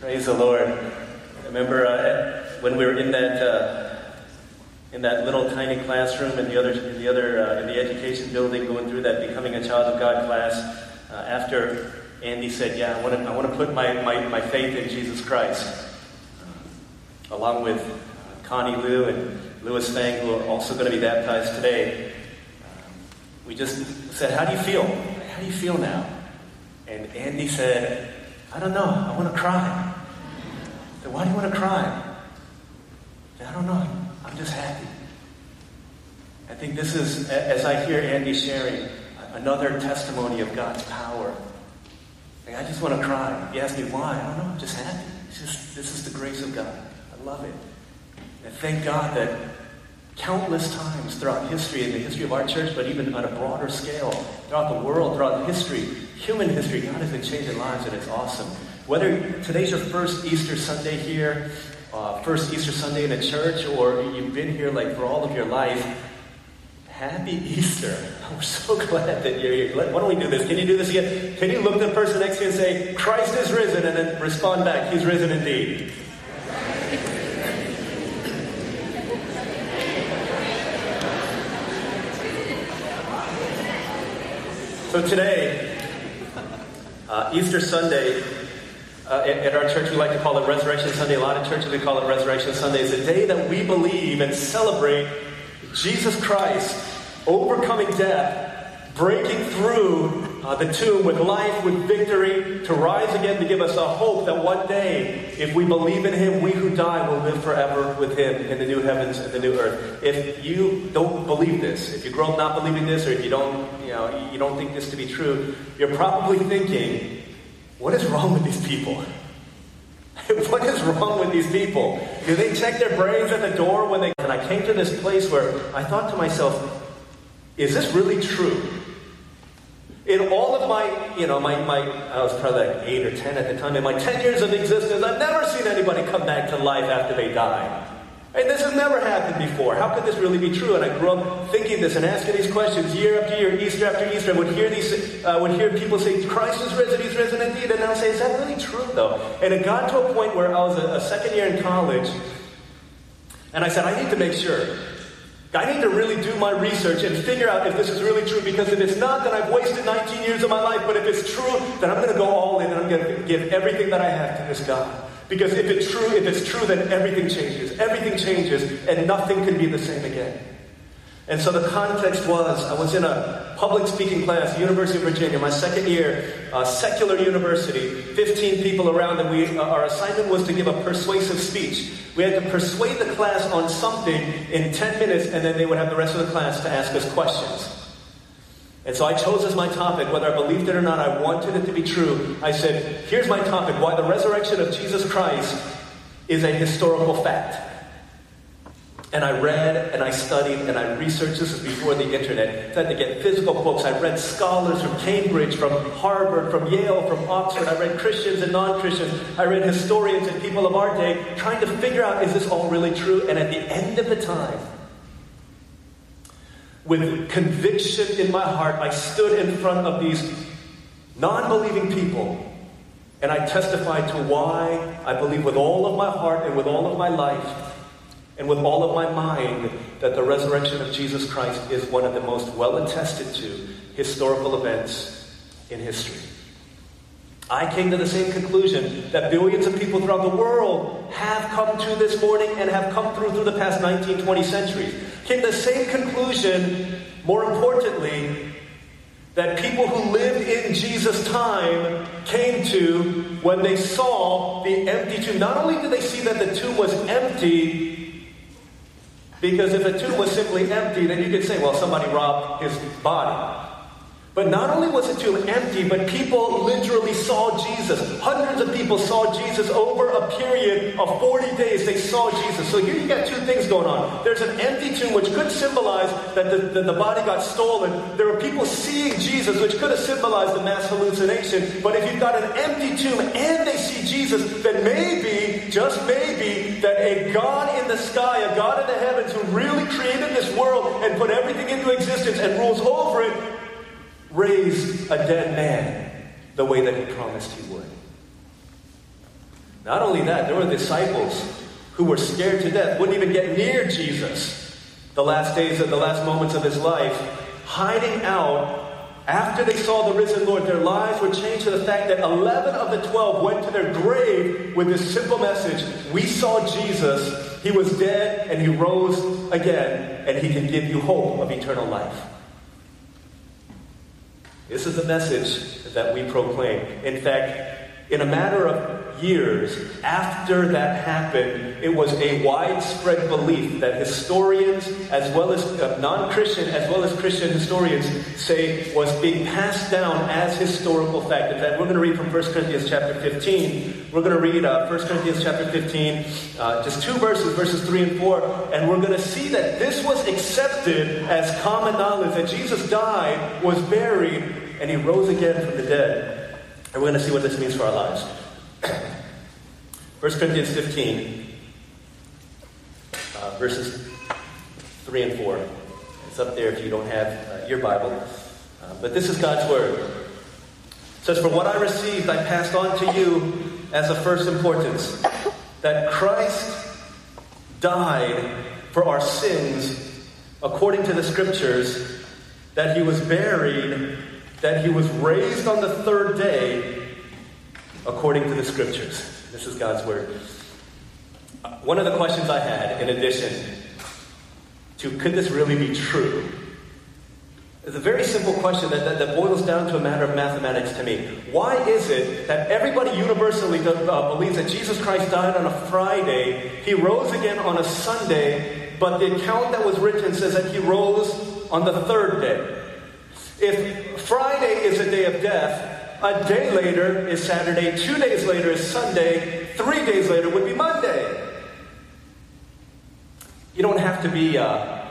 Praise the Lord. I remember uh, when we were in that uh, in that little tiny classroom in the other in the other uh, in the education building, going through that becoming a child of God class. Uh, after Andy said, "Yeah, I want to I put my, my, my faith in Jesus Christ," along with Connie Liu and Louis Fang, who are also going to be baptized today. we just said, "How do you feel? How do you feel now?" And Andy said, "I don't know. I want to cry." Said, Why do you want to cry? I don't know. I'm just happy. I think this is, as I hear Andy sharing, another testimony of God's power. Like, I just want to cry. He asked me why. I don't know. I'm just happy. Just, this is the grace of God. I love it. And thank God that countless times throughout history, in the history of our church, but even on a broader scale, throughout the world, throughout history, human history, God has been changing lives, and it's awesome. Whether today's your first Easter Sunday here, uh, first Easter Sunday in a church, or you've been here like for all of your life, happy Easter. We're so glad that you're here. Why don't we do this? Can you do this again? Can you look at the person next to you and say, Christ is risen, and then respond back, He's risen indeed. So today, uh, Easter Sunday, uh, at, at, our church, we like to call it Resurrection Sunday. A lot of churches, we call it Resurrection Sunday. It's a day that we believe and celebrate Jesus Christ overcoming death, breaking through uh, the tomb with life, with victory, to rise again, to give us a hope that one day, if we believe in Him, we who die will live forever with Him in the new heavens and the new earth. If you don't believe this, if you grow up not believing this, or if you don't, you know, you don't think this to be true, you're probably thinking, what is wrong with these people? what is wrong with these people? Do they check their brains at the door when they. And I came to this place where I thought to myself, is this really true? In all of my, you know, my, my, I was probably like eight or ten at the time, in my 10 years of existence, I've never seen anybody come back to life after they die. And this has never happened before. How could this really be true? And I grew up thinking this and asking these questions year after year, Easter after Easter. I would hear these, uh, would hear people say, "Christ is risen. He's risen indeed." And I'll say, "Is that really true, though?" And it got to a point where I was a, a second year in college, and I said, "I need to make sure." I need to really do my research and figure out if this is really true because if it's not, then I've wasted 19 years of my life. But if it's true, then I'm going to go all in and I'm going to give everything that I have to this God. Because if it's true, if it's true, then everything changes. Everything changes, and nothing can be the same again. And so the context was I was in a public speaking class, University of Virginia, my second year, secular university, 15 people around, and we, uh, our assignment was to give a persuasive speech. We had to persuade the class on something in 10 minutes, and then they would have the rest of the class to ask us questions. And so I chose as my topic, whether I believed it or not, I wanted it to be true. I said, here's my topic why the resurrection of Jesus Christ is a historical fact. And I read and I studied and I researched. This is before the internet. I had to get physical books. I read scholars from Cambridge, from Harvard, from Yale, from Oxford. I read Christians and non Christians. I read historians and people of our day trying to figure out is this all really true? And at the end of the time, with conviction in my heart, I stood in front of these non believing people and I testified to why I believe with all of my heart and with all of my life and with all of my mind that the resurrection of Jesus Christ is one of the most well attested to historical events in history. I came to the same conclusion that billions of people throughout the world have come to this morning and have come through through the past 19, 20 centuries. Came the same conclusion, more importantly, that people who lived in Jesus' time came to when they saw the empty tomb. Not only did they see that the tomb was empty, because if a tomb was simply empty, then you could say, well, somebody robbed his body. But not only was the tomb empty, but people literally saw Jesus. Hundreds of people saw Jesus over a period of 40 days. They saw Jesus. So here you got two things going on. There's an empty tomb, which could symbolize that the, the, body got stolen. There were people seeing Jesus, which could have symbolized the mass hallucination. But if you've got an empty tomb and they see Jesus, then maybe, just maybe, that a God in the sky, a God in the heavens who really created this world and put everything into existence and rules over it, raise a dead man the way that he promised he would. Not only that, there were disciples who were scared to death, wouldn't even get near Jesus the last days of the last moments of his life, hiding out after they saw the risen Lord, their lives were changed to the fact that 11 of the 12 went to their grave with this simple message We saw Jesus, he was dead, and he rose again, and he can give you hope of eternal life. This is the message that we proclaim. In fact, in a matter of years after that happened, it was a widespread belief that historians, as well as uh, non Christian, as well as Christian historians, say was being passed down as historical fact. In fact, we're going to read from 1 Corinthians chapter 15. We're going to read uh, 1 Corinthians chapter 15, uh, just two verses, verses 3 and 4, and we're going to see that this was accepted as common knowledge that Jesus died, was buried, and he rose again from the dead. And we're going to see what this means for our lives. 1 Corinthians 15, uh, verses 3 and 4. It's up there if you don't have uh, your Bible. Uh, but this is God's Word. It says, For what I received, I passed on to you as of first importance that Christ died for our sins according to the Scriptures, that he was buried, that he was raised on the third day according to the Scriptures. This is God's Word. One of the questions I had, in addition to could this really be true, is a very simple question that, that, that boils down to a matter of mathematics to me. Why is it that everybody universally uh, believes that Jesus Christ died on a Friday, he rose again on a Sunday, but the account that was written says that he rose on the third day? If Friday is a day of death, a day later is Saturday. Two days later is Sunday. Three days later would be Monday. You don't have to be uh,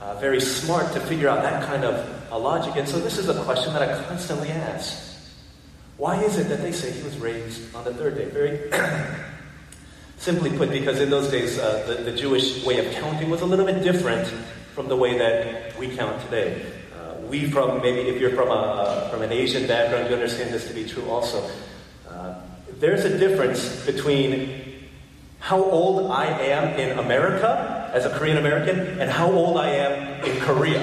uh, very smart to figure out that kind of uh, logic. And so this is a question that I constantly ask. Why is it that they say he was raised on the third day? Very simply put, because in those days, uh, the, the Jewish way of counting was a little bit different from the way that we count today we from maybe if you're from a from an Asian background, you understand this to be true also. Uh, there's a difference between how old I am in America as a Korean American and how old I am in Korea.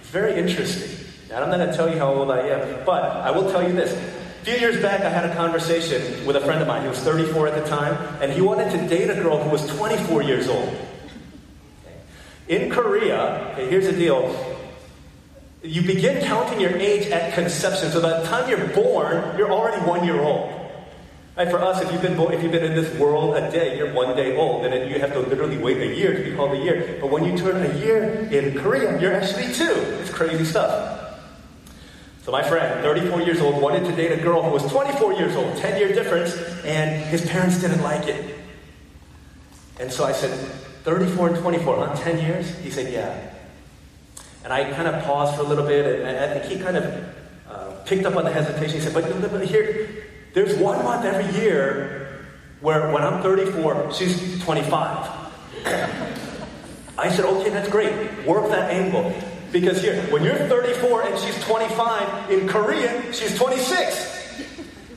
It's very interesting. And I'm not going to tell you how old I am, but I will tell you this. A few years back, I had a conversation with a friend of mine. He was 34 at the time, and he wanted to date a girl who was 24 years old. In Korea, okay, here's the deal you begin counting your age at conception. So by the time you're born, you're already one year old. Right, for us, if you've been born, if you've been in this world a day, you're one day old, and you have to literally wait a year to be called a year. But when you turn a year in Korea, you're actually two. It's crazy stuff. So my friend, 34 years old, wanted to date a girl who was 24 years old, 10 year difference, and his parents didn't like it. And so I said, 34 and 24, on 10 years? He said, yeah. And I kind of paused for a little bit, and I think he kind of uh, picked up on the hesitation. He said, but, but here, there's one month every year where when I'm 34, she's 25. I said, okay, that's great. Work that angle. Because here, when you're 34 and she's 25, in Korean, she's 26.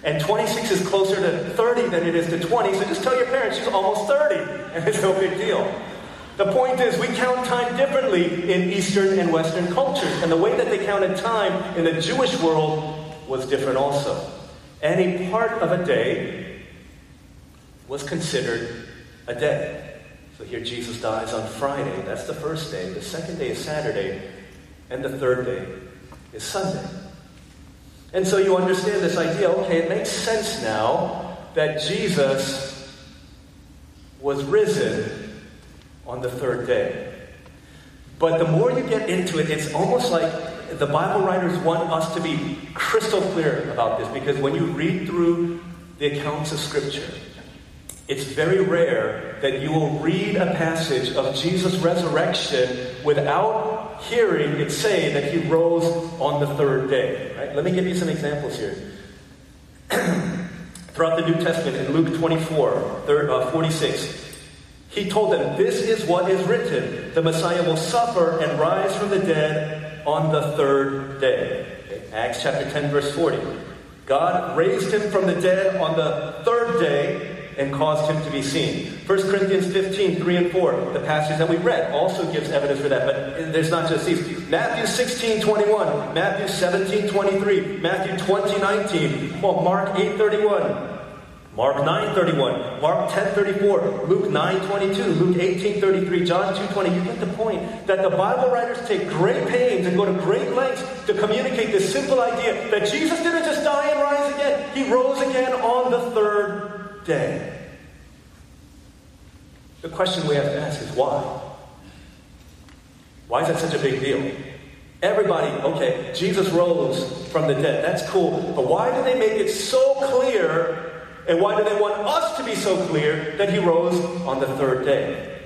And 26 is closer to 30 than it is to 20, so just tell your parents she's almost 30, and it's no big deal. The point is, we count time differently in Eastern and Western cultures. And the way that they counted time in the Jewish world was different also. Any part of a day was considered a day. So here Jesus dies on Friday. That's the first day. The second day is Saturday. And the third day is Sunday. And so you understand this idea okay, it makes sense now that Jesus was risen on the third day. But the more you get into it, it's almost like the Bible writers want us to be crystal clear about this because when you read through the accounts of Scripture, it's very rare that you will read a passage of Jesus' resurrection without hearing it say that he rose on the third day. Right? Let me give you some examples here. Throughout the New Testament, in Luke 24, 30, uh, 46, he told them, This is what is written the Messiah will suffer and rise from the dead on the third day. Acts chapter 10, verse 40. God raised him from the dead on the third day and caused him to be seen. 1 Corinthians 15, 3 and 4, the passage that we read, also gives evidence for that. But there's not just these. Matthew 16, 21, Matthew 17, 23, Matthew 20, 19, well, Mark 8, 31. Mark 9:31, Mark 10:34, Luke 9:22, Luke 18:33, John 2:20. You get the point that the Bible writers take great pains and go to great lengths to communicate this simple idea that Jesus didn't just die and rise again. He rose again on the third day. The question we have to ask is why? Why is that such a big deal? Everybody, okay, Jesus rose from the dead. That's cool. But why do they make it so clear and why do they want us to be so clear that he rose on the third day?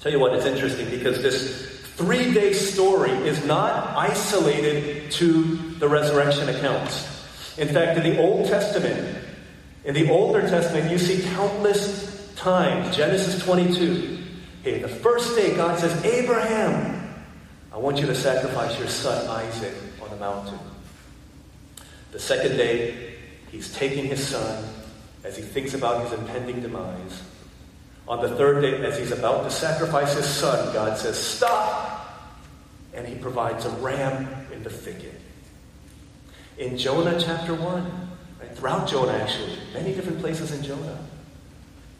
Tell you what, it's interesting because this three day story is not isolated to the resurrection accounts. In fact, in the Old Testament, in the Older Testament, you see countless times, Genesis 22. Hey, the first day, God says, Abraham, I want you to sacrifice your son Isaac on the mountain. The second day, he's taking his son as he thinks about his impending demise. On the third day, as he's about to sacrifice his son, God says, Stop! And he provides a ram in the thicket. In Jonah chapter 1, right, throughout Jonah actually, many different places in Jonah.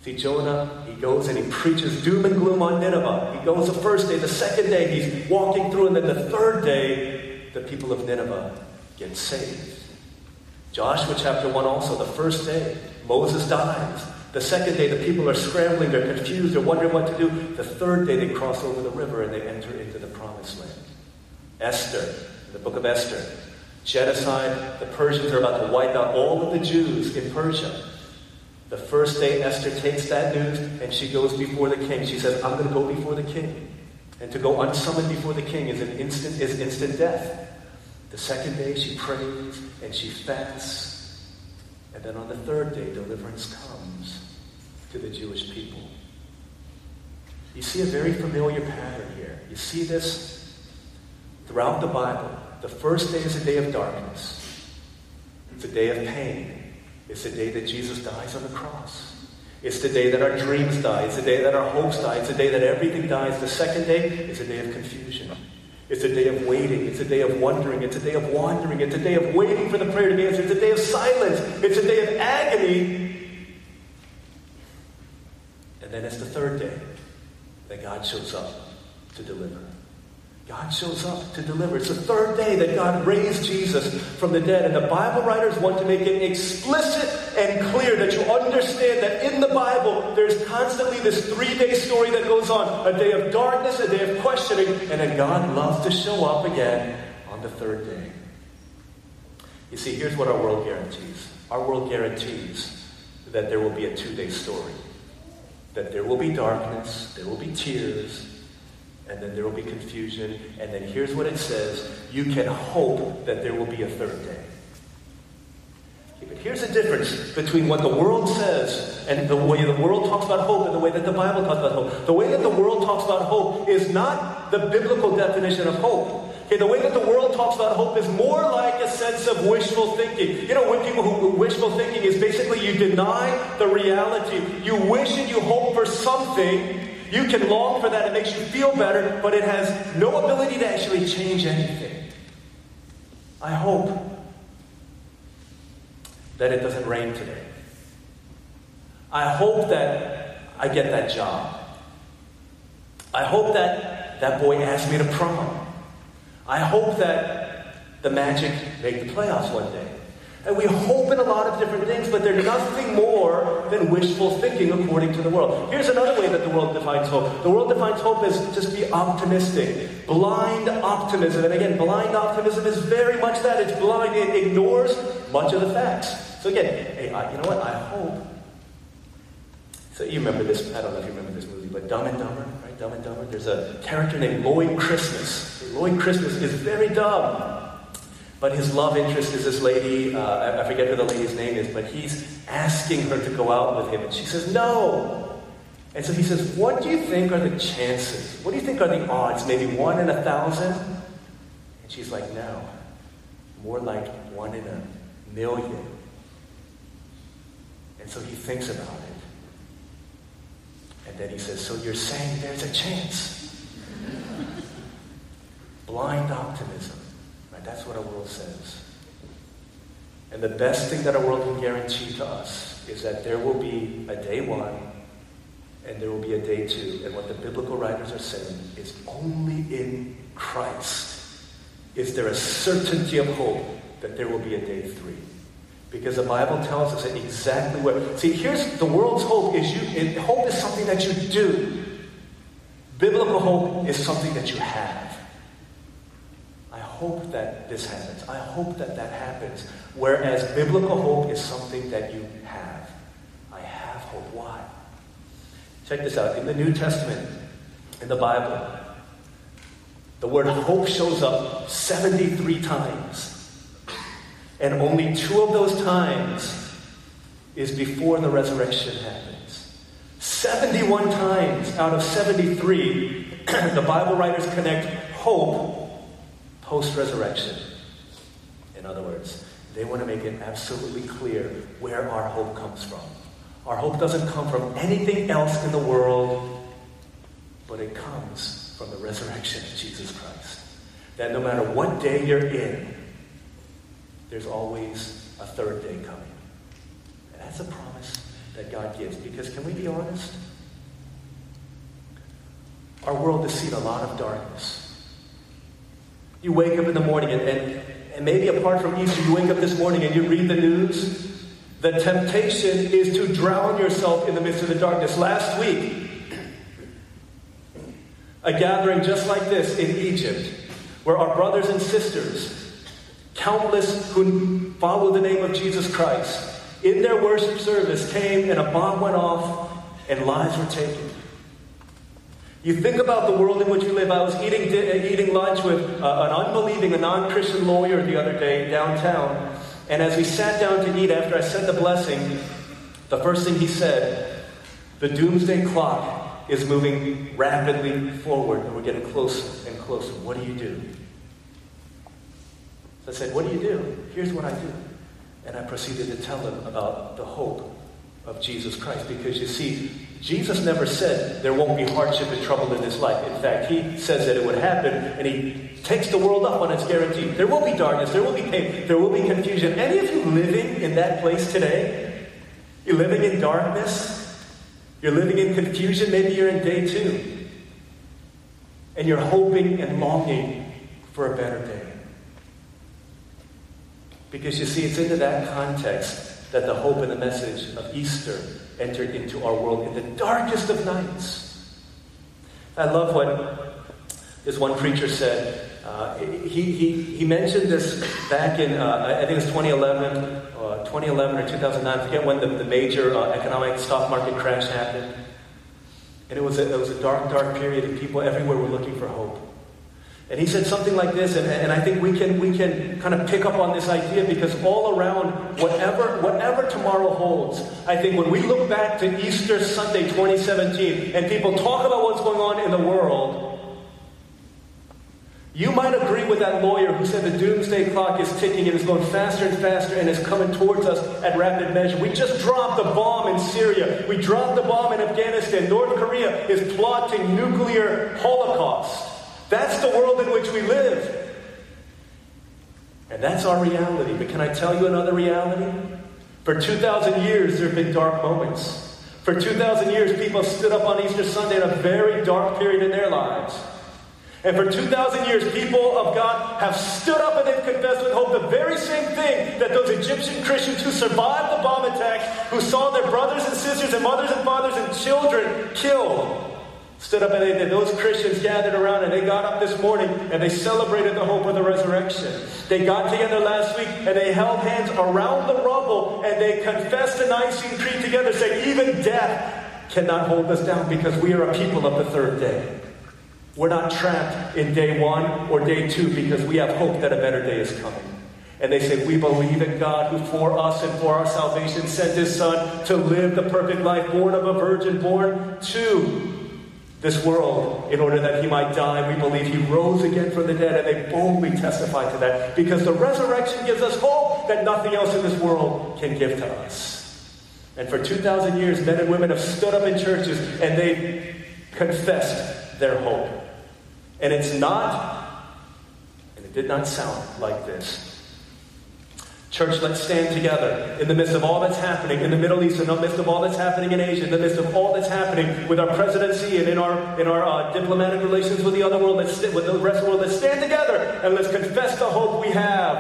See, Jonah, he goes and he preaches doom and gloom on Nineveh. He goes the first day, the second day, he's walking through, and then the third day, the people of Nineveh get saved. Joshua chapter 1 also, the first day, Moses dies. The second day, the people are scrambling, they're confused, they're wondering what to do. The third day, they cross over the river and they enter into the promised land. Esther, the book of Esther. Genocide, the Persians are about to wipe out all of the Jews in Persia. The first day, Esther takes that news and she goes before the king. She says, I'm going to go before the king. And to go unsummoned before the king is an instant is instant death. The second day she prays and she fasts. And then on the third day, deliverance comes to the Jewish people. You see a very familiar pattern here. You see this throughout the Bible. The first day is a day of darkness. It's a day of pain. It's the day that Jesus dies on the cross. It's the day that our dreams die. It's the day that our hopes die. It's the day that everything dies. The second day is a day of confusion. It's a day of waiting. It's a day of wondering. It's a day of wandering. It's a day of waiting for the prayer to be answered. It's a day of silence. It's a day of agony. And then it's the third day that God shows up to deliver. God shows up to deliver. It's the third day that God raised Jesus from the dead. And the Bible writers want to make it explicit and clear that you understand that in the Bible, there's constantly this three day story that goes on a day of darkness, a day of questioning, and then God loves to show up again on the third day. You see, here's what our world guarantees our world guarantees that there will be a two day story, that there will be darkness, there will be tears and then there will be confusion. And then here's what it says you can hope that there will be a third day. But here's the difference between what the world says and the way the world talks about hope and the way that the Bible talks about hope. The way that the world talks about hope is not the biblical definition of hope. Okay, the way that the world talks about hope is more like a sense of wishful thinking. You know, when people who wishful thinking is basically you deny the reality. You wish and you hope for something, you can long for that, it makes you feel better, but it has no ability to actually change anything. I hope that it doesn't rain today. I hope that I get that job. I hope that that boy asks me to prom. I hope that the Magic make the playoffs one day. And we hope in a lot of different things, but they're nothing more than wishful thinking according to the world. Here's another way that the world defines hope. The world defines hope as just be optimistic. Blind optimism. And again, blind optimism is very much that. It's blind. It ignores much of the facts. So again, hey, I, you know what? I hope. So you remember this, I don't know if you remember this movie, but Dumb and Dumber, right? Dumb and Dumber. There's a character named Lloyd Christmas. Lloyd Christmas is very dumb. But his love interest is this lady, uh, I forget who the lady's name is, but he's asking her to go out with him. And she says, no. And so he says, what do you think are the chances? What do you think are the odds? Maybe one in a thousand? And she's like, no. More like one in a million. And so he thinks about it. And then he says, So you're saying there's a chance? Blind optimism. That's what our world says. And the best thing that our world can guarantee to us is that there will be a day one and there will be a day two. And what the biblical writers are saying is only in Christ is there a certainty of hope that there will be a day three. Because the Bible tells us exactly what. See, here's the world's hope is you. Hope is something that you do. Biblical hope is something that you have. I hope that this happens. I hope that that happens. Whereas biblical hope is something that you have. I have hope. Why? Check this out. In the New Testament, in the Bible, the word hope shows up 73 times. And only two of those times is before the resurrection happens. 71 times out of 73, the Bible writers connect hope post resurrection. In other words, they want to make it absolutely clear where our hope comes from. Our hope doesn't come from anything else in the world, but it comes from the resurrection of Jesus Christ. That no matter what day you're in, there's always a third day coming. And that's a promise that God gives. Because can we be honest? Our world has seen a lot of darkness. You wake up in the morning, and, and, and maybe apart from Easter, you wake up this morning and you read the news. The temptation is to drown yourself in the midst of the darkness. Last week, a gathering just like this in Egypt, where our brothers and sisters Countless who follow the name of Jesus Christ, in their worship service came and a bomb went off and lives were taken. You think about the world in which we live. I was eating, eating lunch with uh, an unbelieving, a non Christian lawyer the other day downtown. And as we sat down to eat after I said the blessing, the first thing he said, the doomsday clock is moving rapidly forward and we're getting closer and closer. What do you do? I said, What do you do? Here's what I do. And I proceeded to tell him about the hope of Jesus Christ. Because you see, Jesus never said there won't be hardship and trouble in this life. In fact, he says that it would happen, and he takes the world up on its guarantee. There will be darkness, there will be pain, there will be confusion. Any of you living in that place today? You're living in darkness? You're living in confusion? Maybe you're in day two. And you're hoping and longing for a better day. Because you see, it's into that context that the hope and the message of Easter entered into our world in the darkest of nights. I love what this one preacher said. Uh, he, he, he mentioned this back in, uh, I think it was 2011, uh, 2011 or 2009, I forget when the, the major uh, economic stock market crash happened. And it was, a, it was a dark, dark period, and people everywhere were looking for hope. And he said something like this, and, and I think we can, we can kind of pick up on this idea because all around, whatever, whatever tomorrow holds, I think when we look back to Easter Sunday 2017 and people talk about what's going on in the world, you might agree with that lawyer who said the doomsday clock is ticking and is going faster and faster and is coming towards us at rapid measure. We just dropped the bomb in Syria. We dropped the bomb in Afghanistan. North Korea is plotting nuclear holocaust. That's the world in which we live. And that's our reality. But can I tell you another reality? For 2,000 years, there have been dark moments. For 2,000 years, people stood up on Easter Sunday in a very dark period in their lives. And for 2,000 years, people of God have stood up and they've confessed with hope the very same thing that those Egyptian Christians who survived the bomb attacks, who saw their brothers and sisters and mothers and fathers and children killed, stood up and they. Those Christians gathered around and they got up this morning and they celebrated the hope of the resurrection. They got together last week and they held hands around the rubble and they confessed the Nicene Creed together, saying, Even death cannot hold us down because we are a people of the third day. We're not trapped in day one or day two because we have hope that a better day is coming. And they say, We believe in God who for us and for our salvation sent his Son to live the perfect life, born of a virgin, born to this world in order that he might die. We believe he rose again from the dead, and they boldly testify to that because the resurrection gives us hope that nothing else in this world can give to us. And for 2,000 years, men and women have stood up in churches and they've confessed their hope. And it's not, and it did not sound like this. Church, let's stand together in the midst of all that's happening in the Middle East, in the midst of all that's happening in Asia, in the midst of all that's happening with our presidency and in our, in our uh, diplomatic relations with the other world, let's, with the rest of the world. Let's stand together and let's confess the hope we have.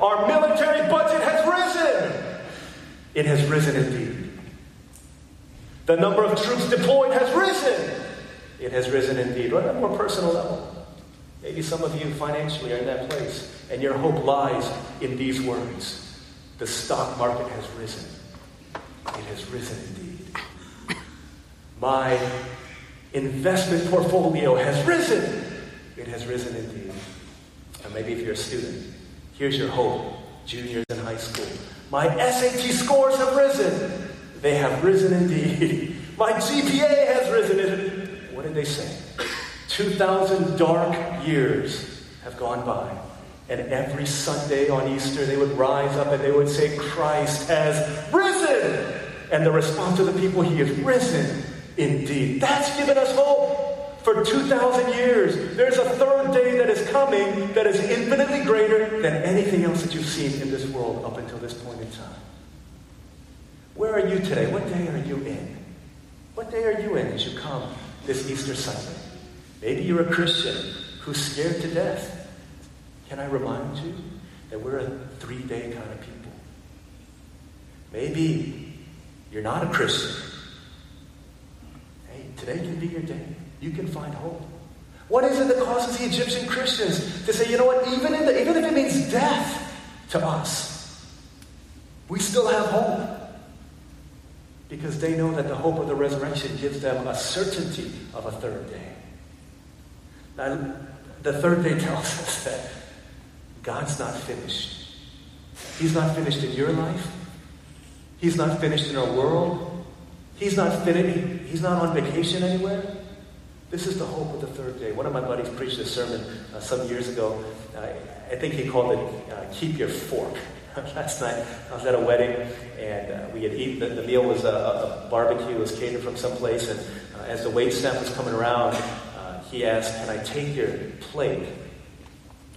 Our military budget has risen. It has risen indeed. The number of troops deployed has risen. It has risen indeed. On a more personal level. Maybe some of you financially are in that place, and your hope lies in these words The stock market has risen. It has risen indeed. My investment portfolio has risen. It has risen indeed. And maybe if you're a student, here's your hope, juniors in high school. My SAT scores have risen. They have risen indeed. My GPA has risen. What did they say? 2,000 dark years have gone by. And every Sunday on Easter, they would rise up and they would say, Christ has risen. And the response of the people, He has risen indeed. That's given us hope for 2,000 years. There's a third day that is coming that is infinitely greater than anything else that you've seen in this world up until this point in time. Where are you today? What day are you in? What day are you in as you come this Easter Sunday? Maybe you're a Christian who's scared to death. Can I remind you that we're a three day kind of people? Maybe you're not a Christian. Hey, today can be your day. You can find hope. What is it that causes the Egyptian Christians to say, you know what, even, the, even if it means death to us, we still have hope? Because they know that the hope of the resurrection gives them a certainty of a third day. Now, the third day tells us that God's not finished. He's not finished in your life. He's not finished in our world. He's not finished. He's not on vacation anywhere. This is the hope of the third day. One of my buddies preached a sermon uh, some years ago. Uh, I think he called it uh, "Keep Your Fork." Last night I was at a wedding and uh, we had eaten. The, the meal was a, a, barbecue. It was catered from someplace, and uh, as the wait staff was coming around, he asked, Can I take your plate?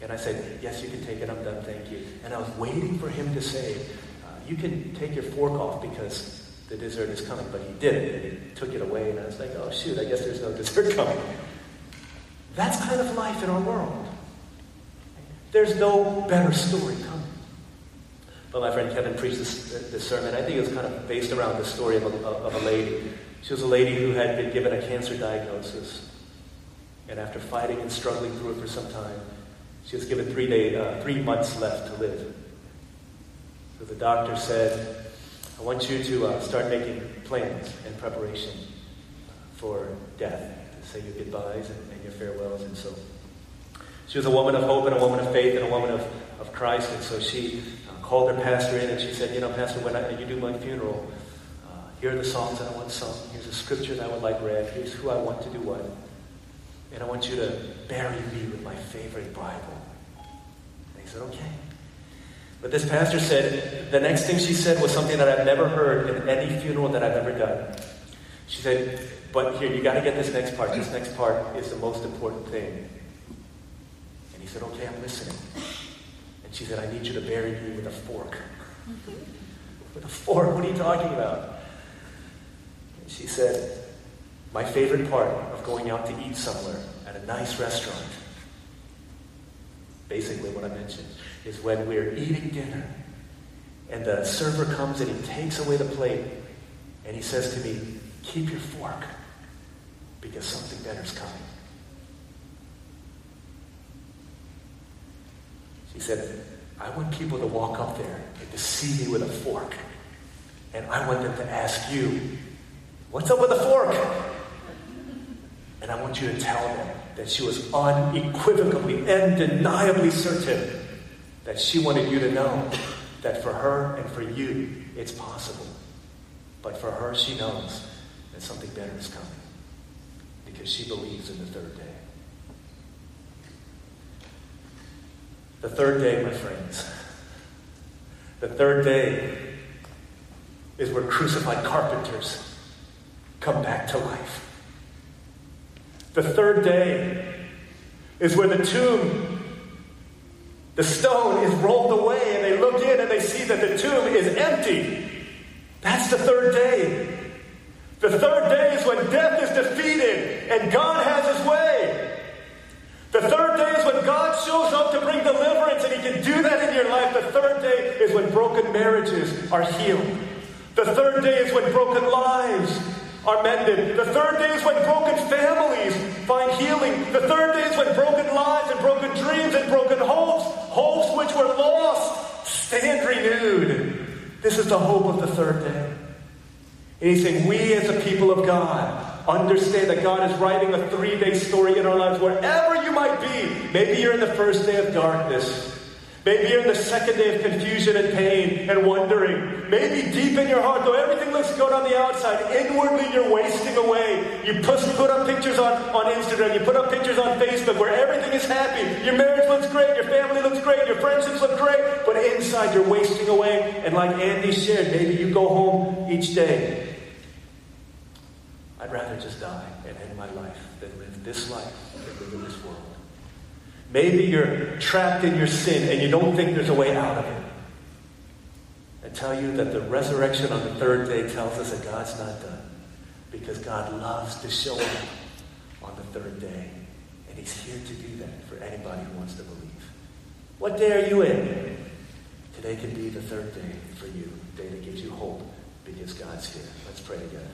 And I said, Yes, you can take it. I'm done. Thank you. And I was waiting for him to say, uh, You can take your fork off because the dessert is coming. But he didn't. And he took it away. And I was like, Oh, shoot, I guess there's no dessert coming. That's kind of life in our world. There's no better story coming. But my friend Kevin preached this, this sermon. I think it was kind of based around the story of a, of a lady. She was a lady who had been given a cancer diagnosis. And after fighting and struggling through it for some time, she was given three, day, uh, three months left to live. So the doctor said, I want you to uh, start making plans and preparation for death, to say your goodbyes and, and, your farewells. And so she was a woman of hope and a woman of faith and a woman of, of Christ. And so she uh, called her pastor in and she said, You know, Pastor, when I, you do my funeral, uh, here are the songs that I want sung. Here's a scripture that I would like read. Here's who I want to do what. And I want you to bury me with my favorite Bible. And he said, okay. But this pastor said, the next thing she said was something that I've never heard in any funeral that I've ever done. She said, but here, you got to get this next part. This next part is the most important thing. And he said, okay, I'm listening. And she said, I need you to bury me with a fork. with a fork? What are you talking about? And she said, my favorite part of going out to eat somewhere at a nice restaurant, basically what I mentioned, is when we're eating dinner and the server comes and he takes away the plate and he says to me, Keep your fork because something better's coming. She said, I want people to walk up there and to see me with a fork. And I want them to ask you, What's up with the fork? And I want you to tell them that she was unequivocally, undeniably certain that she wanted you to know that for her and for you, it's possible. But for her, she knows that something better is coming because she believes in the third day. The third day, my friends, the third day is where crucified carpenters come back to life. The third day is where the tomb, the stone is rolled away, and they look in and they see that the tomb is empty. That's the third day. The third day is when death is defeated and God has his way. The third day is when God shows up to bring deliverance, and He can do that in your life. The third day is when broken marriages are healed. The third day is when broken lives are mended. The third day is when broken families find healing. The third day is when broken lives and broken dreams and broken hopes, hopes which were lost, stand renewed. This is the hope of the third day. And he's saying, we as a people of God understand that God is writing a three day story in our lives, wherever you might be. Maybe you're in the first day of darkness. Maybe you're in the second day of confusion and pain and wondering. Maybe deep in your heart, though everything looks good on the outside, inwardly you're wasting away. You put, up pictures on, on Instagram, you put up pictures on Facebook where everything is happy. Your marriage looks great, your family looks great, your friendships look great, but inside you're wasting away. And like Andy shared, maybe you go home each day I'd rather just die and end my life than live this life than live in this world. Maybe you're trapped in your sin and you don't think there's a way out of it. I tell you that the resurrection on the third day tells us that God's not done because God loves to show up on the third day. And He's here to do that for anybody who wants to believe. What day are you in? Today can be the third day for you, a day that gives you hope because God's here. Let's pray together.